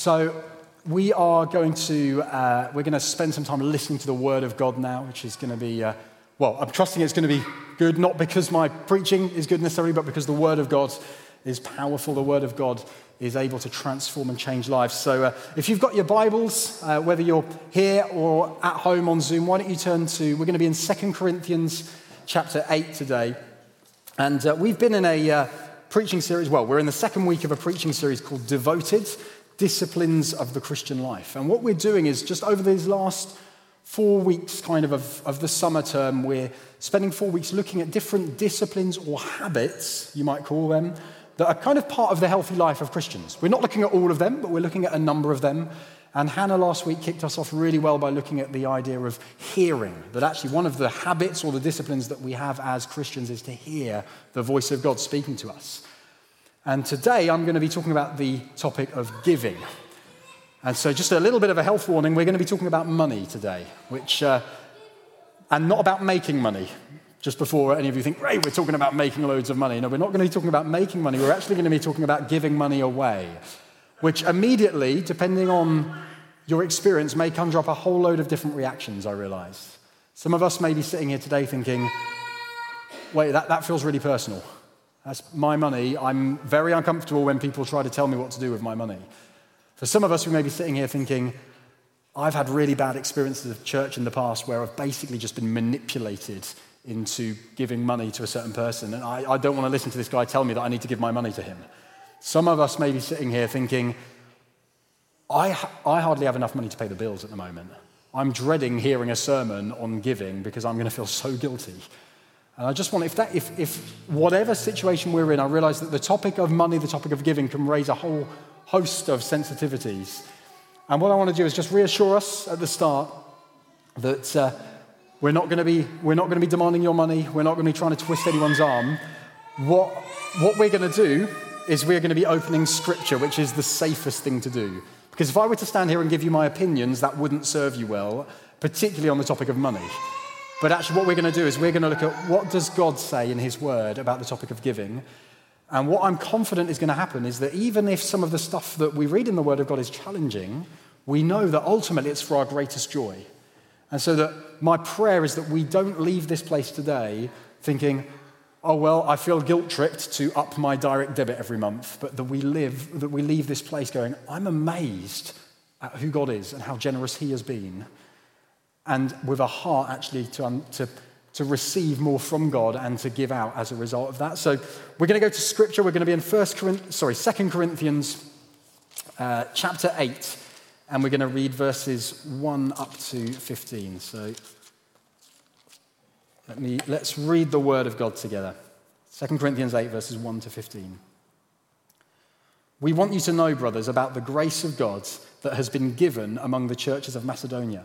So we are going to uh, we're going to spend some time listening to the Word of God now, which is going to be uh, well. I'm trusting it's going to be good, not because my preaching is good necessarily, but because the Word of God is powerful. The Word of God is able to transform and change lives. So uh, if you've got your Bibles, uh, whether you're here or at home on Zoom, why don't you turn to? We're going to be in 2 Corinthians chapter 8 today, and uh, we've been in a uh, preaching series. Well, we're in the second week of a preaching series called Devoted disciplines of the Christian life. And what we're doing is just over these last four weeks, kind of, of, of the summer term, we're spending four weeks looking at different disciplines or habits, you might call them, that are kind of part of the healthy life of Christians. We're not looking at all of them, but we're looking at a number of them. And Hannah last week kicked us off really well by looking at the idea of hearing. That actually, one of the habits or the disciplines that we have as Christians is to hear the voice of God speaking to us. And today I'm going to be talking about the topic of giving. And so, just a little bit of a health warning we're going to be talking about money today, which, uh, and not about making money. Just before any of you think, great, we're talking about making loads of money. No, we're not going to be talking about making money. We're actually going to be talking about giving money away, which immediately, depending on your experience, may conjure up a whole load of different reactions, I realize. Some of us may be sitting here today thinking, wait, that, that feels really personal. That's my money. I'm very uncomfortable when people try to tell me what to do with my money. For some of us, we may be sitting here thinking, I've had really bad experiences of church in the past where I've basically just been manipulated into giving money to a certain person, and I, I don't want to listen to this guy tell me that I need to give my money to him. Some of us may be sitting here thinking, I, I hardly have enough money to pay the bills at the moment. I'm dreading hearing a sermon on giving because I'm going to feel so guilty. And I just want, if, that, if, if whatever situation we're in, I realize that the topic of money, the topic of giving can raise a whole host of sensitivities. And what I want to do is just reassure us at the start that uh, we're not going to be we're not going to be demanding your money. We're not going to be trying to twist anyone's arm. What what we're going to do is we're going to be opening scripture, which is the safest thing to do. Because if I were to stand here and give you my opinions, that wouldn't serve you well, particularly on the topic of money. But actually, what we're going to do is we're going to look at what does God say in His Word about the topic of giving. And what I'm confident is going to happen is that even if some of the stuff that we read in the Word of God is challenging, we know that ultimately it's for our greatest joy. And so that my prayer is that we don't leave this place today thinking, oh well, I feel guilt tripped to up my direct debit every month, but that we live, that we leave this place going, I'm amazed at who God is and how generous He has been and with a heart actually to, um, to, to receive more from God and to give out as a result of that. So we're going to go to scripture. We're going to be in First Corinthians, sorry, Second Corinthians uh, chapter 8, and we're going to read verses 1 up to 15. So let me, let's read the word of God together. 2 Corinthians 8, verses 1 to 15. We want you to know, brothers, about the grace of God that has been given among the churches of Macedonia.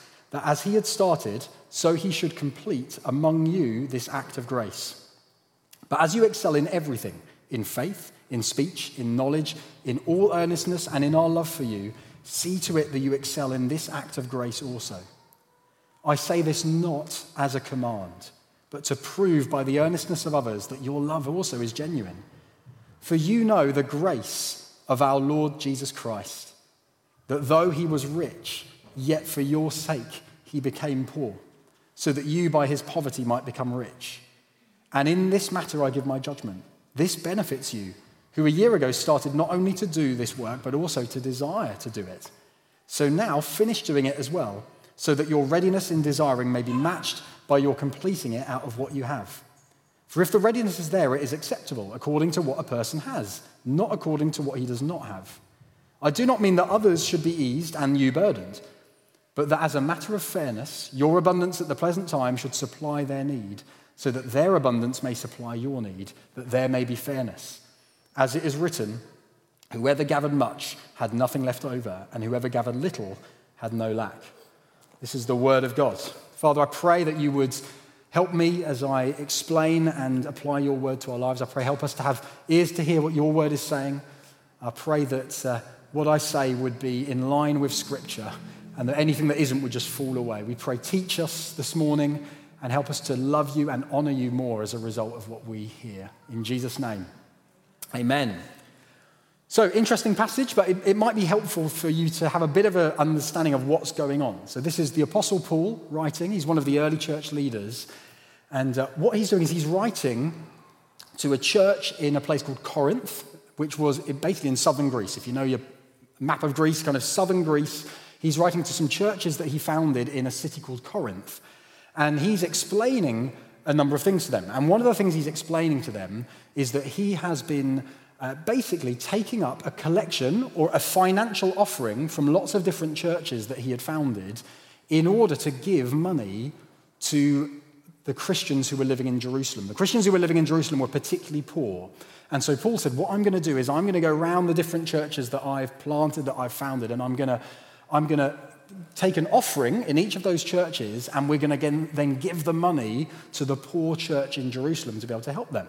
that as he had started, so he should complete among you this act of grace. But as you excel in everything, in faith, in speech, in knowledge, in all earnestness, and in our love for you, see to it that you excel in this act of grace also. I say this not as a command, but to prove by the earnestness of others that your love also is genuine. For you know the grace of our Lord Jesus Christ, that though he was rich, yet for your sake he became poor so that you by his poverty might become rich. And in this matter I give my judgment. This benefits you, who a year ago started not only to do this work, but also to desire to do it. So now finish doing it as well, so that your readiness in desiring may be matched by your completing it out of what you have. For if the readiness is there, it is acceptable according to what a person has, not according to what he does not have. I do not mean that others should be eased and you burdened but that as a matter of fairness, your abundance at the present time should supply their need, so that their abundance may supply your need, that there may be fairness. As it is written, whoever gathered much had nothing left over, and whoever gathered little had no lack. This is the word of God. Father, I pray that you would help me as I explain and apply your word to our lives. I pray, help us to have ears to hear what your word is saying. I pray that uh, what I say would be in line with Scripture and that anything that isn't would just fall away. We pray, teach us this morning and help us to love you and honor you more as a result of what we hear. In Jesus' name, amen. So, interesting passage, but it, it, might be helpful for you to have a bit of an understanding of what's going on. So, this is the Apostle Paul writing. He's one of the early church leaders. And uh, what he's doing is he's writing to a church in a place called Corinth, which was basically in southern Greece. If you know your map of Greece, kind of southern Greece, he's writing to some churches that he founded in a city called Corinth. And he's explaining a number of things to them. And one of the things he's explaining to them is that he has been uh, basically taking up a collection or a financial offering from lots of different churches that he had founded in order to give money to the Christians who were living in Jerusalem. The Christians who were living in Jerusalem were particularly poor. And so Paul said, What I'm going to do is I'm going to go around the different churches that I've planted, that I've founded, and I'm going to, I'm going to take an offering in each of those churches, and we're going to then give the money to the poor church in Jerusalem to be able to help them.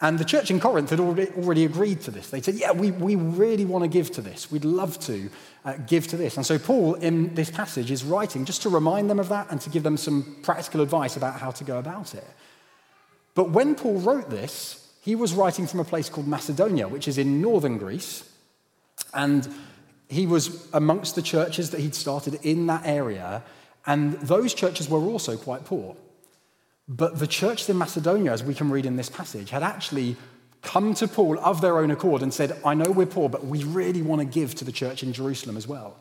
And the church in Corinth had already, already agreed to this. They said, Yeah, we, we really want to give to this. We'd love to uh, give to this. And so, Paul, in this passage, is writing just to remind them of that and to give them some practical advice about how to go about it. But when Paul wrote this, he was writing from a place called Macedonia, which is in northern Greece. And he was amongst the churches that he'd started in that area. And those churches were also quite poor. But the church in Macedonia, as we can read in this passage, had actually come to Paul of their own accord and said, I know we're poor, but we really want to give to the church in Jerusalem as well.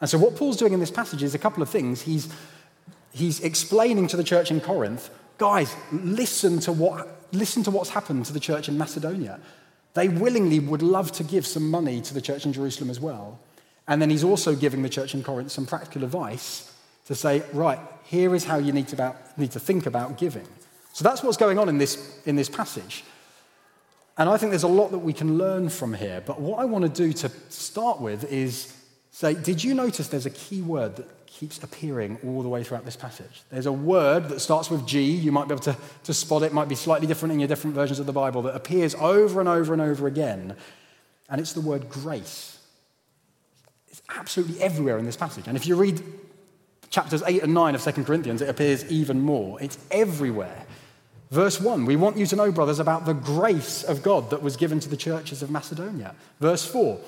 And so, what Paul's doing in this passage is a couple of things. He's, he's explaining to the church in Corinth, guys, listen to, what, listen to what's happened to the church in Macedonia. They willingly would love to give some money to the church in Jerusalem as well. And then he's also giving the church in Corinth some practical advice to say, right, here is how you need to, about, need to think about giving. So that's what's going on in this, in this passage. And I think there's a lot that we can learn from here. But what I want to do to start with is say, did you notice there's a key word that keeps appearing all the way throughout this passage? There's a word that starts with G. You might be able to, to spot it, it might be slightly different in your different versions of the Bible, that appears over and over and over again. And it's the word grace. It's absolutely everywhere in this passage. And if you read chapters 8 and 9 of 2 Corinthians, it appears even more. It's everywhere. Verse 1, we want you to know, brothers, about the grace of God that was given to the churches of Macedonia. Verse 4,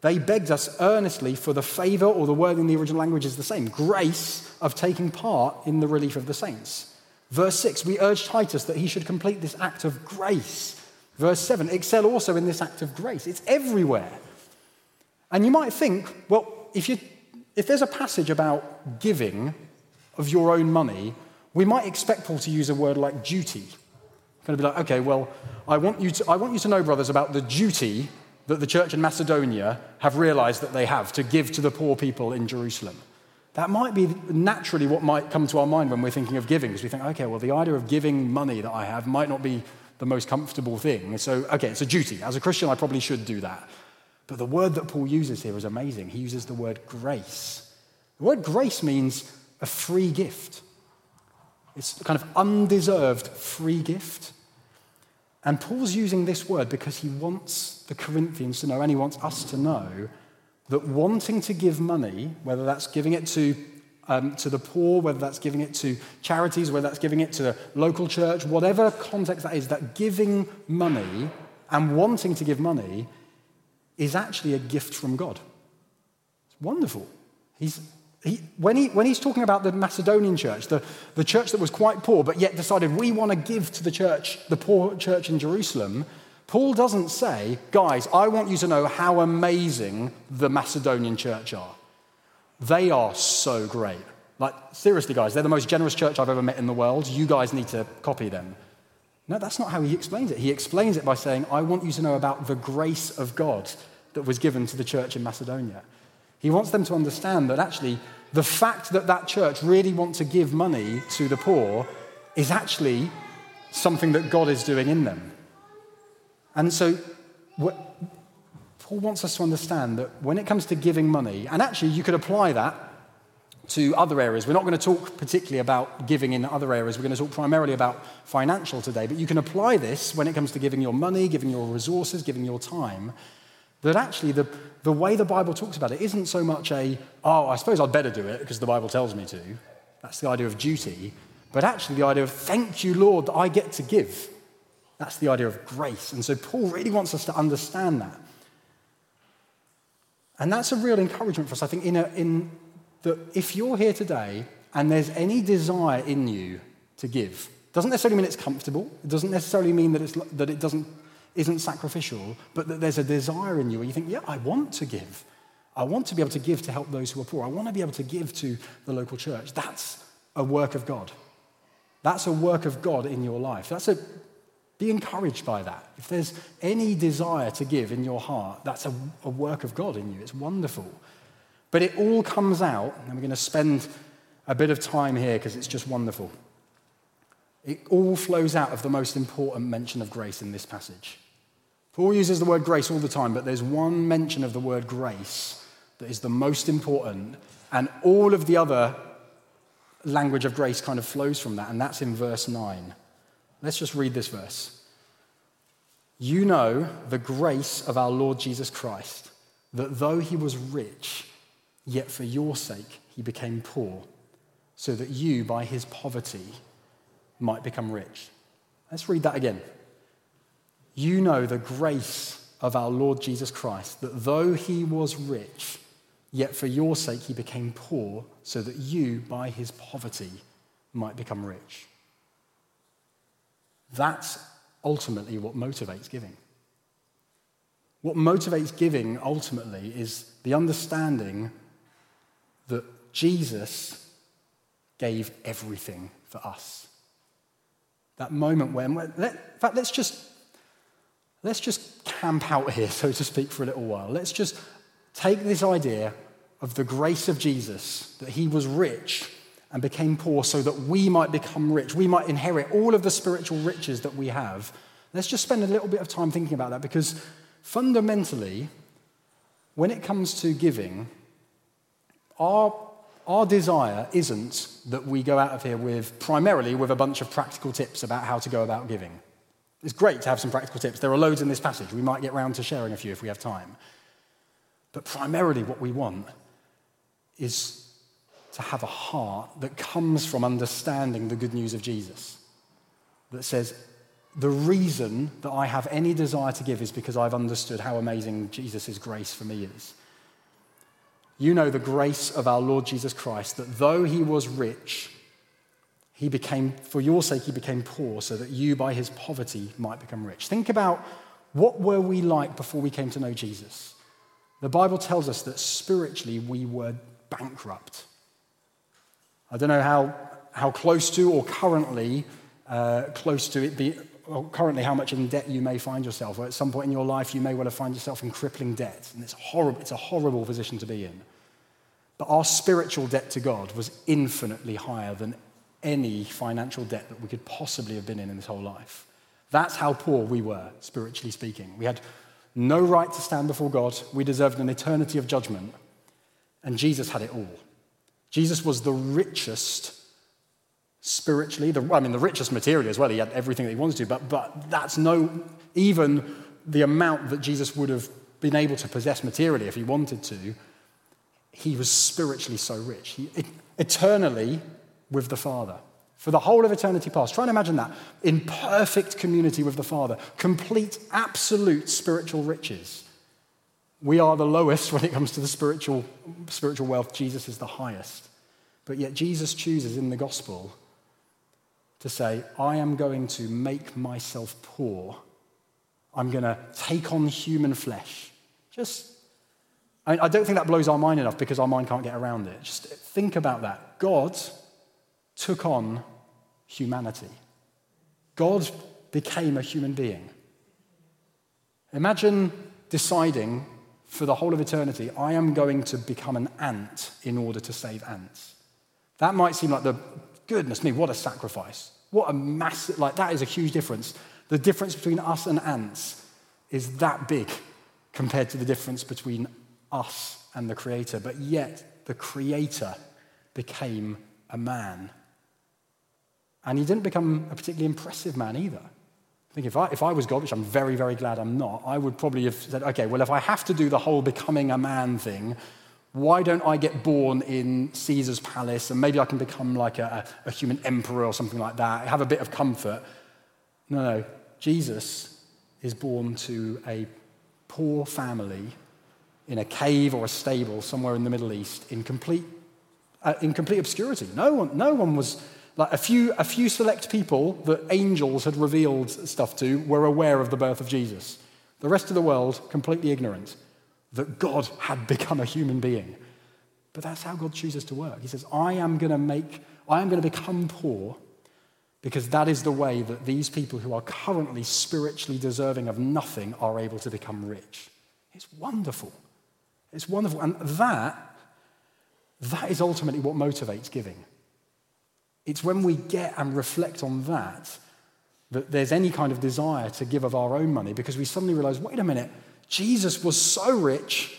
they begged us earnestly for the favor, or the word in the original language is the same grace of taking part in the relief of the saints. Verse 6, we urged Titus that he should complete this act of grace. Verse 7, excel also in this act of grace. It's everywhere. And you might think, well, if you if there's a passage about giving of your own money, we might expect Paul to use a word like duty. Going to be like, okay, well, I want, you to, I want you to know, brothers, about the duty that the church in Macedonia have realized that they have to give to the poor people in Jerusalem. That might be naturally what might come to our mind when we're thinking of giving, because we think, okay, well, the idea of giving money that I have might not be the most comfortable thing. So, okay, it's a duty. As a Christian, I probably should do that. But the word that Paul uses here is amazing. He uses the word grace. The word grace means a free gift, it's a kind of undeserved free gift. And Paul's using this word because he wants the Corinthians to know, and he wants us to know, that wanting to give money, whether that's giving it to, um, to the poor, whether that's giving it to charities, whether that's giving it to the local church, whatever context that is, that giving money and wanting to give money is actually a gift from God. It's wonderful. He's, he, when, he, when he's talking about the Macedonian church, the, the church that was quite poor, but yet decided we want to give to the church, the poor church in Jerusalem, Paul doesn't say, guys, I want you to know how amazing the Macedonian church are. They are so great. Like, seriously, guys, they're the most generous church I've ever met in the world. You guys need to copy them. No, that's not how he explains it. He explains it by saying, I want you to know about the grace of God that was given to the church in Macedonia. He wants them to understand that actually the fact that that church really want to give money to the poor is actually something that God is doing in them. And so Paul wants us to understand that when it comes to giving money, and actually you could apply that to other areas. We're not going to talk particularly about giving in other areas. We're going to talk primarily about financial today. But you can apply this when it comes to giving your money, giving your resources, giving your time. That actually, the, the way the Bible talks about it isn't so much a, oh, I suppose I'd better do it because the Bible tells me to. That's the idea of duty. But actually, the idea of, thank you, Lord, that I get to give. That's the idea of grace. And so Paul really wants us to understand that. And that's a real encouragement for us, I think, in, a, in that if you're here today and there's any desire in you to give, doesn't necessarily mean it's comfortable. It doesn't necessarily mean that, it's, that it doesn't, isn't sacrificial, but that there's a desire in you where you think, yeah, I want to give. I want to be able to give to help those who are poor. I want to be able to give to the local church. That's a work of God. That's a work of God in your life. That's a be encouraged by that. If there's any desire to give in your heart, that's a, a work of God in you. It's wonderful. But it all comes out, and we're going to spend a bit of time here because it's just wonderful. It all flows out of the most important mention of grace in this passage. Paul uses the word grace all the time, but there's one mention of the word grace that is the most important, and all of the other language of grace kind of flows from that, and that's in verse 9. Let's just read this verse. You know the grace of our Lord Jesus Christ, that though he was rich, yet for your sake he became poor, so that you, by his poverty, might become rich. Let's read that again. You know the grace of our Lord Jesus Christ, that though he was rich, yet for your sake he became poor, so that you, by his poverty, might become rich. That's ultimately what motivates giving. What motivates giving ultimately is the understanding that Jesus gave everything for us. That moment when, let, in fact, let's just, let's just camp out here, so to speak, for a little while. Let's just take this idea of the grace of Jesus, that he was rich and became poor so that we might become rich. We might inherit all of the spiritual riches that we have. Let's just spend a little bit of time thinking about that because fundamentally, when it comes to giving, our, our desire isn't that we go out of here with primarily with a bunch of practical tips about how to go about giving. It's great to have some practical tips. There are loads in this passage. We might get round to sharing a few if we have time. But primarily, what we want is to have a heart that comes from understanding the good news of Jesus. That says, the reason that I have any desire to give is because I've understood how amazing Jesus' grace for me is. You know the grace of our Lord Jesus Christ, that though he was rich, he became, for your sake, he became poor, so that you by his poverty might become rich. Think about what were we like before we came to know Jesus? The Bible tells us that spiritually we were bankrupt. I don't know how, how close to or currently uh, close to it be, currently how much in debt you may find yourself, or at some point in your life you may well have find yourself in crippling debt, and it's horrible. It's a horrible position to be in. But our spiritual debt to God was infinitely higher than any financial debt that we could possibly have been in in this whole life. That's how poor we were, spiritually speaking. We had no right to stand before God. We deserved an eternity of judgment. And Jesus had it all. Jesus was the richest spiritually, the, I mean, the richest materially as well. He had everything that he wanted to, but, but that's no, even the amount that Jesus would have been able to possess materially if he wanted to, he was spiritually so rich. He, eternally with the Father. For the whole of eternity past. Try and imagine that. In perfect community with the Father. Complete, absolute spiritual riches. We are the lowest when it comes to the spiritual, spiritual wealth. Jesus is the highest. But yet, Jesus chooses in the gospel to say, I am going to make myself poor. I'm going to take on human flesh. Just, I, mean, I don't think that blows our mind enough because our mind can't get around it. Just think about that. God took on humanity, God became a human being. Imagine deciding for the whole of eternity, I am going to become an ant in order to save ants. That might seem like the goodness me, what a sacrifice. What a massive, like, that is a huge difference. The difference between us and ants is that big compared to the difference between us and the Creator. But yet, the Creator became a man. And he didn't become a particularly impressive man either. I think if I, if I was God, which I'm very, very glad I'm not, I would probably have said, okay, well, if I have to do the whole becoming a man thing, why don't I get born in Caesar's palace and maybe I can become like a, a human emperor or something like that, have a bit of comfort? No, no. Jesus is born to a poor family in a cave or a stable somewhere in the Middle East in complete, uh, in complete obscurity. No one, no one was, like a few, a few select people that angels had revealed stuff to were aware of the birth of Jesus. The rest of the world, completely ignorant that God had become a human being. But that's how God chooses to work. He says, I am going to make, I am going to become poor because that is the way that these people who are currently spiritually deserving of nothing are able to become rich. It's wonderful. It's wonderful. And that, that is ultimately what motivates giving. It's when we get and reflect on that that there's any kind of desire to give of our own money because we suddenly realize wait a minute, Jesus was so rich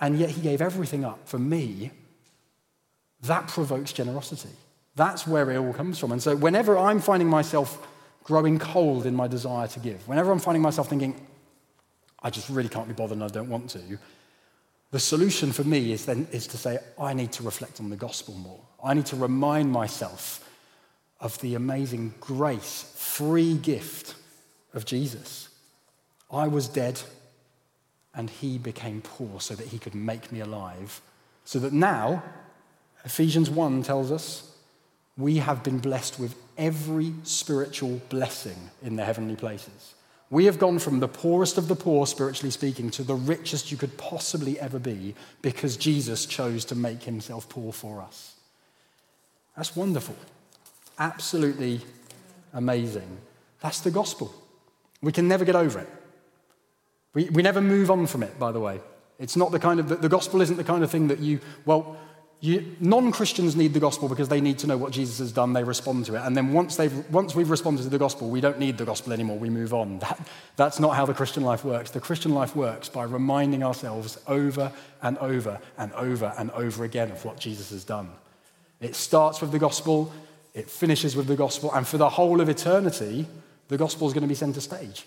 and yet he gave everything up for me. That provokes generosity. That's where it all comes from. And so, whenever I'm finding myself growing cold in my desire to give, whenever I'm finding myself thinking, I just really can't be bothered and I don't want to, the solution for me is then is to say, I need to reflect on the gospel more. I need to remind myself of the amazing grace, free gift of Jesus. I was dead and he became poor so that he could make me alive. So that now, Ephesians 1 tells us, we have been blessed with every spiritual blessing in the heavenly places. We have gone from the poorest of the poor, spiritually speaking, to the richest you could possibly ever be because Jesus chose to make himself poor for us. That's wonderful. Absolutely amazing. That's the gospel. We can never get over it. We, we never move on from it, by the way. It's not the kind of, the, the gospel isn't the kind of thing that you, well, non Christians need the gospel because they need to know what Jesus has done, they respond to it. And then once, they've, once we've responded to the gospel, we don't need the gospel anymore, we move on. That, that's not how the Christian life works. The Christian life works by reminding ourselves over and over and over and over again of what Jesus has done. It starts with the gospel, it finishes with the gospel, and for the whole of eternity, the gospel is going to be center stage.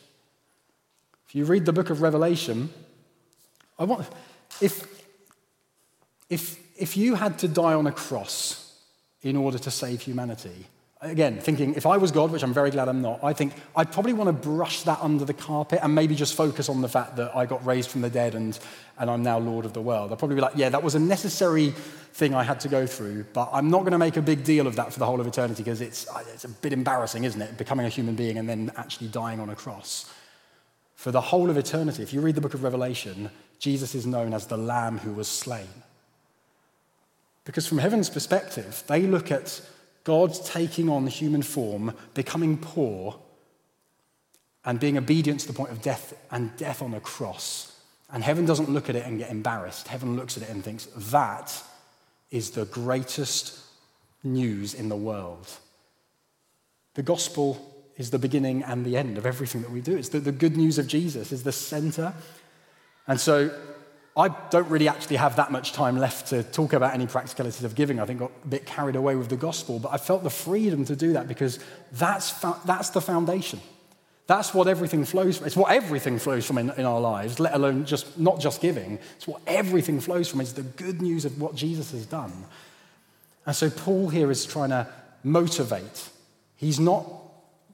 If you read the book of Revelation, I want, if, if if you had to die on a cross in order to save humanity, again, thinking if I was God, which I'm very glad I'm not, I think I'd probably want to brush that under the carpet and maybe just focus on the fact that I got raised from the dead and, and I'm now Lord of the world. I'd probably be like, yeah, that was a necessary thing I had to go through, but I'm not going to make a big deal of that for the whole of eternity because it's, it's a bit embarrassing, isn't it? Becoming a human being and then actually dying on a cross. For the whole of eternity, if you read the book of Revelation, Jesus is known as the Lamb who was slain. Because from heaven's perspective, they look at God taking on human form, becoming poor, and being obedient to the point of death and death on a cross. And heaven doesn't look at it and get embarrassed. Heaven looks at it and thinks, that is the greatest news in the world. The gospel is the beginning and the end of everything that we do. It's the, the good news of Jesus is the center. And so I don't really actually have that much time left to talk about any practicalities of giving. I think got a bit carried away with the gospel, but I felt the freedom to do that because that's, that's the foundation. That's what everything flows from. It's what everything flows from in, in our lives, let alone just not just giving. It's what everything flows from. It's the good news of what Jesus has done. And so Paul here is trying to motivate. He's not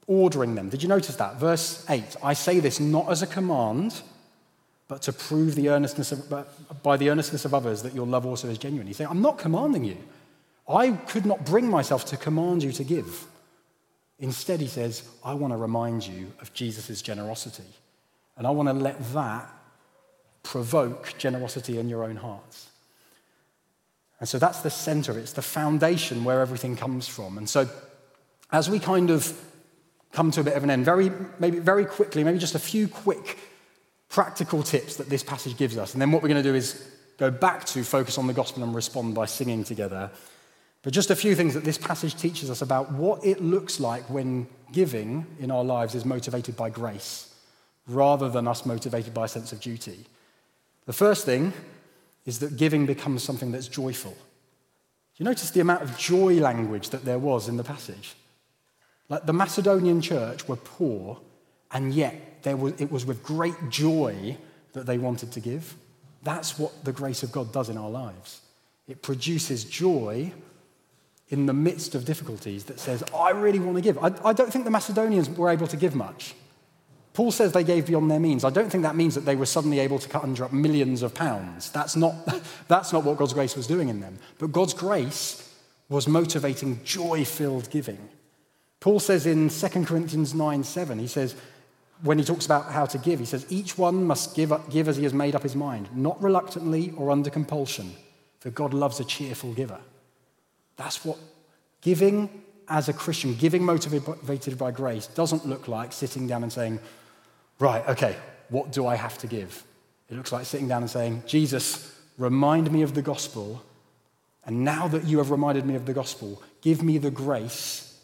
ordering them. Did you notice that? Verse 8 I say this not as a command but to prove the earnestness of, by the earnestness of others that your love also is genuine. He's saying, I'm not commanding you. I could not bring myself to command you to give. Instead, he says, I want to remind you of Jesus' generosity. And I want to let that provoke generosity in your own hearts. And so that's the center, it's the foundation where everything comes from. And so as we kind of come to a bit of an end, very, maybe very quickly, maybe just a few quick practical tips that this passage gives us. And then what we're going to do is go back to focus on the gospel and respond by singing together. But just a few things that this passage teaches us about what it looks like when giving in our lives is motivated by grace rather than us motivated by a sense of duty. The first thing is that giving becomes something that's joyful. You notice the amount of joy language that there was in the passage. Like the Macedonian church were poor, and yet there was, it was with great joy that they wanted to give. That's what the grace of God does in our lives. It produces joy in the midst of difficulties that says, oh, I really want to give. I, I, don't think the Macedonians were able to give much. Paul says they gave beyond their means. I don't think that means that they were suddenly able to conjure up millions of pounds. That's not, that's not what God's grace was doing in them. But God's grace was motivating joy filled giving. Paul says in 2 Corinthians 9 7, he says, when he talks about how to give, he says, each one must give, give as he has made up his mind, not reluctantly or under compulsion, for God loves a cheerful giver. That's what giving as a Christian, giving motivated by grace, doesn't look like sitting down and saying, right, okay, what do I have to give? It looks like sitting down and saying, Jesus, remind me of the gospel. And now that you have reminded me of the gospel, give me the grace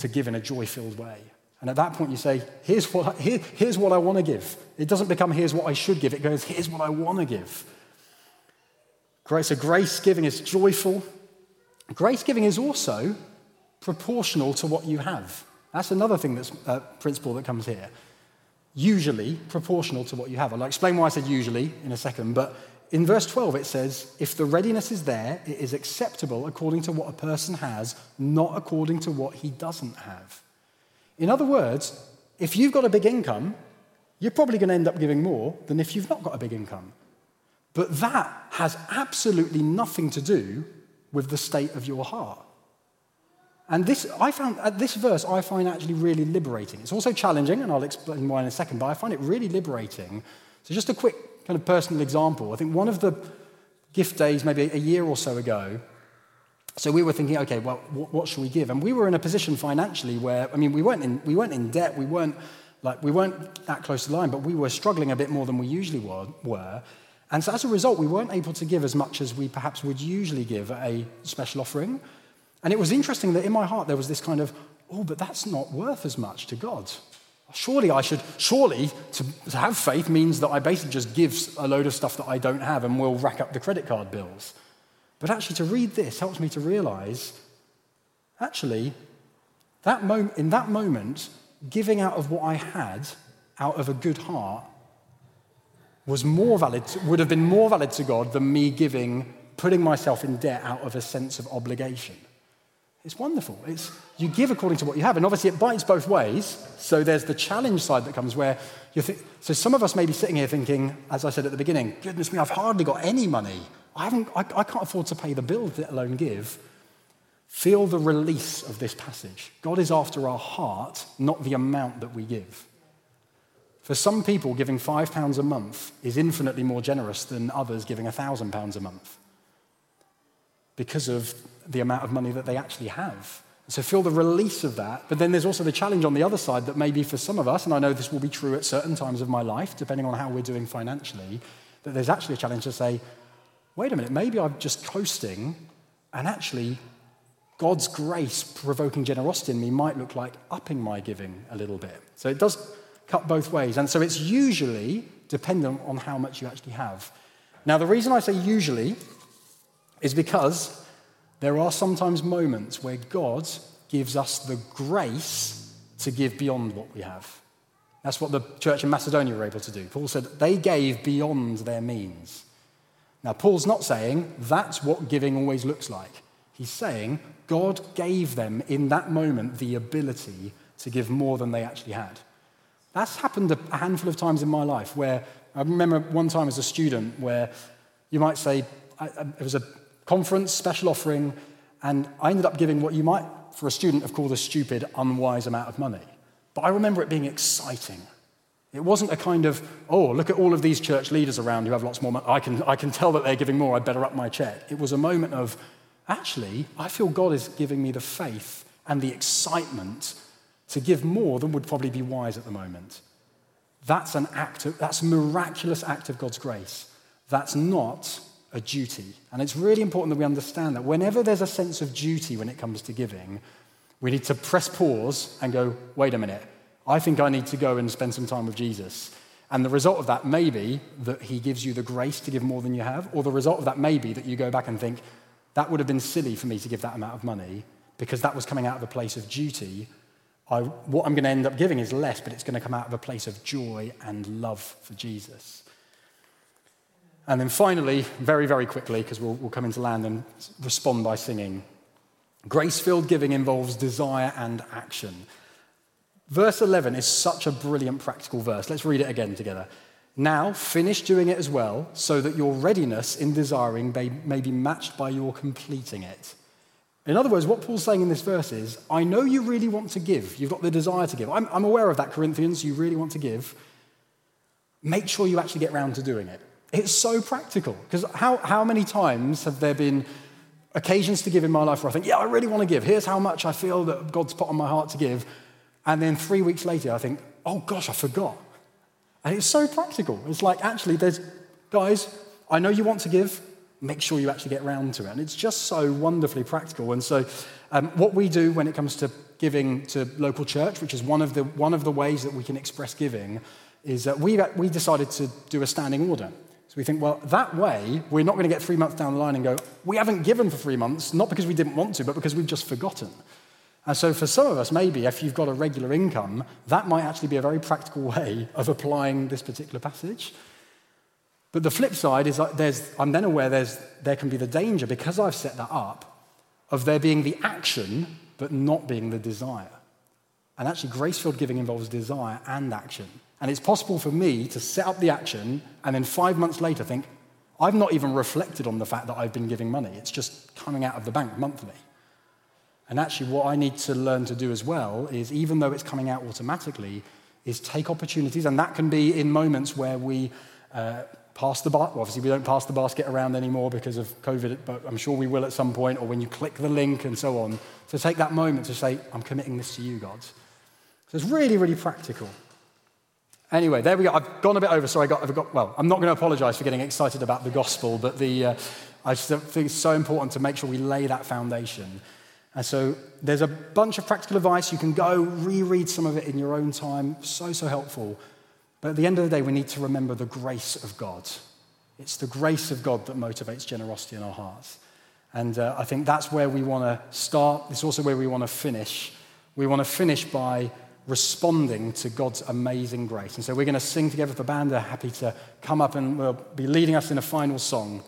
to give in a joy filled way. And at that point, you say, here's what, I, here, here's what I want to give. It doesn't become, here's what I should give. It goes, here's what I want to give. Grace, so grace giving is joyful, Grace giving is also proportional to what you have. That's another thing that's a uh, principle that comes here. Usually proportional to what you have. I'll explain why I said usually in a second, but in verse 12 it says, If the readiness is there, it is acceptable according to what a person has, not according to what he doesn't have. In other words, if you've got a big income, you're probably going to end up giving more than if you've not got a big income. But that has absolutely nothing to do with the state of your heart. And this, I found, this verse, I find actually really liberating. It's also challenging, and I'll explain why in a second, but I find it really liberating. So, just a quick kind of personal example. I think one of the gift days, maybe a year or so ago, so we were thinking, okay, well, what, should we give? And we were in a position financially where, I mean, we weren't in, we weren't in debt, we weren't like we weren't that close to the line, but we were struggling a bit more than we usually were. And so as a result, we weren't able to give as much as we perhaps would usually give a special offering. And it was interesting that in my heart there was this kind of, oh, but that's not worth as much to God. Surely I should, surely to, to have faith means that I basically just give a load of stuff that I don't have and will rack up the credit card bills. But actually, to read this helps me to realize actually, that moment, in that moment, giving out of what I had out of a good heart was more valid, would have been more valid to God than me giving, putting myself in debt out of a sense of obligation. It's wonderful. It's, you give according to what you have. And obviously, it bites both ways. So there's the challenge side that comes where you think, so some of us may be sitting here thinking, as I said at the beginning, goodness me, I've hardly got any money. I, haven't, I, I can't afford to pay the bill, let alone give. Feel the release of this passage. God is after our heart, not the amount that we give. For some people, giving £5 a month is infinitely more generous than others giving £1,000 a month because of the amount of money that they actually have. So feel the release of that. But then there's also the challenge on the other side that maybe for some of us, and I know this will be true at certain times of my life, depending on how we're doing financially, that there's actually a challenge to say, wait a minute, maybe I'm just coasting, and actually God's grace provoking generosity in me might look like upping my giving a little bit. So it does cut both ways. And so it's usually dependent on how much you actually have. Now, the reason I say usually is because there are sometimes moments where God gives us the grace to give beyond what we have. That's what the church in Macedonia were able to do. Paul said they gave beyond their means. Now, Paul's not saying that's what giving always looks like. He's saying God gave them in that moment the ability to give more than they actually had. That's happened a handful of times in my life where I remember one time as a student where you might say, it was a conference, special offering, and I ended up giving what you might, for a student, have called a stupid, unwise amount of money. But I remember it being exciting. It wasn't a kind of, oh, look at all of these church leaders around who have lots more money. I can, I can tell that they're giving more. I better up my check. It was a moment of, actually, I feel God is giving me the faith and the excitement to give more than would probably be wise at the moment. That's an act of, that's a miraculous act of God's grace. That's not a duty. And it's really important that we understand that whenever there's a sense of duty when it comes to giving, we need to press pause and go, wait a minute, I think I need to go and spend some time with Jesus. And the result of that may be that he gives you the grace to give more than you have, or the result of that may be that you go back and think, that would have been silly for me to give that amount of money because that was coming out of a place of duty. I, what I'm going to end up giving is less, but it's going to come out of a place of joy and love for Jesus. And then finally, very, very quickly, because we'll, we'll come into land and respond by singing grace filled giving involves desire and action. Verse 11 is such a brilliant practical verse. Let's read it again together. Now, finish doing it as well, so that your readiness in desiring may, may be matched by your completing it. In other words, what Paul's saying in this verse is I know you really want to give. You've got the desire to give. I'm, I'm aware of that, Corinthians. You really want to give. Make sure you actually get round to doing it. It's so practical. Because how, how many times have there been occasions to give in my life where I think, yeah, I really want to give. Here's how much I feel that God's put on my heart to give. And then three weeks later, I think, oh gosh, I forgot. And it's so practical. It's like, actually, there's, guys, I know you want to give, make sure you actually get round to it. And it's just so wonderfully practical. And so, um, what we do when it comes to giving to local church, which is one of the, one of the ways that we can express giving, is that we, we decided to do a standing order. So we think, well, that way, we're not going to get three months down the line and go, we haven't given for three months, not because we didn't want to, but because we've just forgotten. And so, for some of us, maybe if you've got a regular income, that might actually be a very practical way of applying this particular passage. But the flip side is that I'm then aware there can be the danger, because I've set that up, of there being the action, but not being the desire. And actually, grace filled giving involves desire and action. And it's possible for me to set up the action and then five months later think, I've not even reflected on the fact that I've been giving money. It's just coming out of the bank monthly. And actually, what I need to learn to do as well is, even though it's coming out automatically, is take opportunities. And that can be in moments where we uh, pass the basket. Well, obviously, we don't pass the basket around anymore because of COVID, but I'm sure we will at some point, or when you click the link and so on. So take that moment to say, I'm committing this to you, God. So it's really, really practical. Anyway, there we go. I've gone a bit over, so I got, I've got well, I'm not going to apologize for getting excited about the gospel, but the, uh, I just think it's so important to make sure we lay that foundation. And so there's a bunch of practical advice. You can go reread some of it in your own time. So, so helpful. But at the end of the day, we need to remember the grace of God. It's the grace of God that motivates generosity in our hearts. And uh, I think that's where we want to start. It's also where we want to finish. We want to finish by responding to God's amazing grace. And so we're going to sing together the band. They're happy to come up and we'll be leading us in a final song.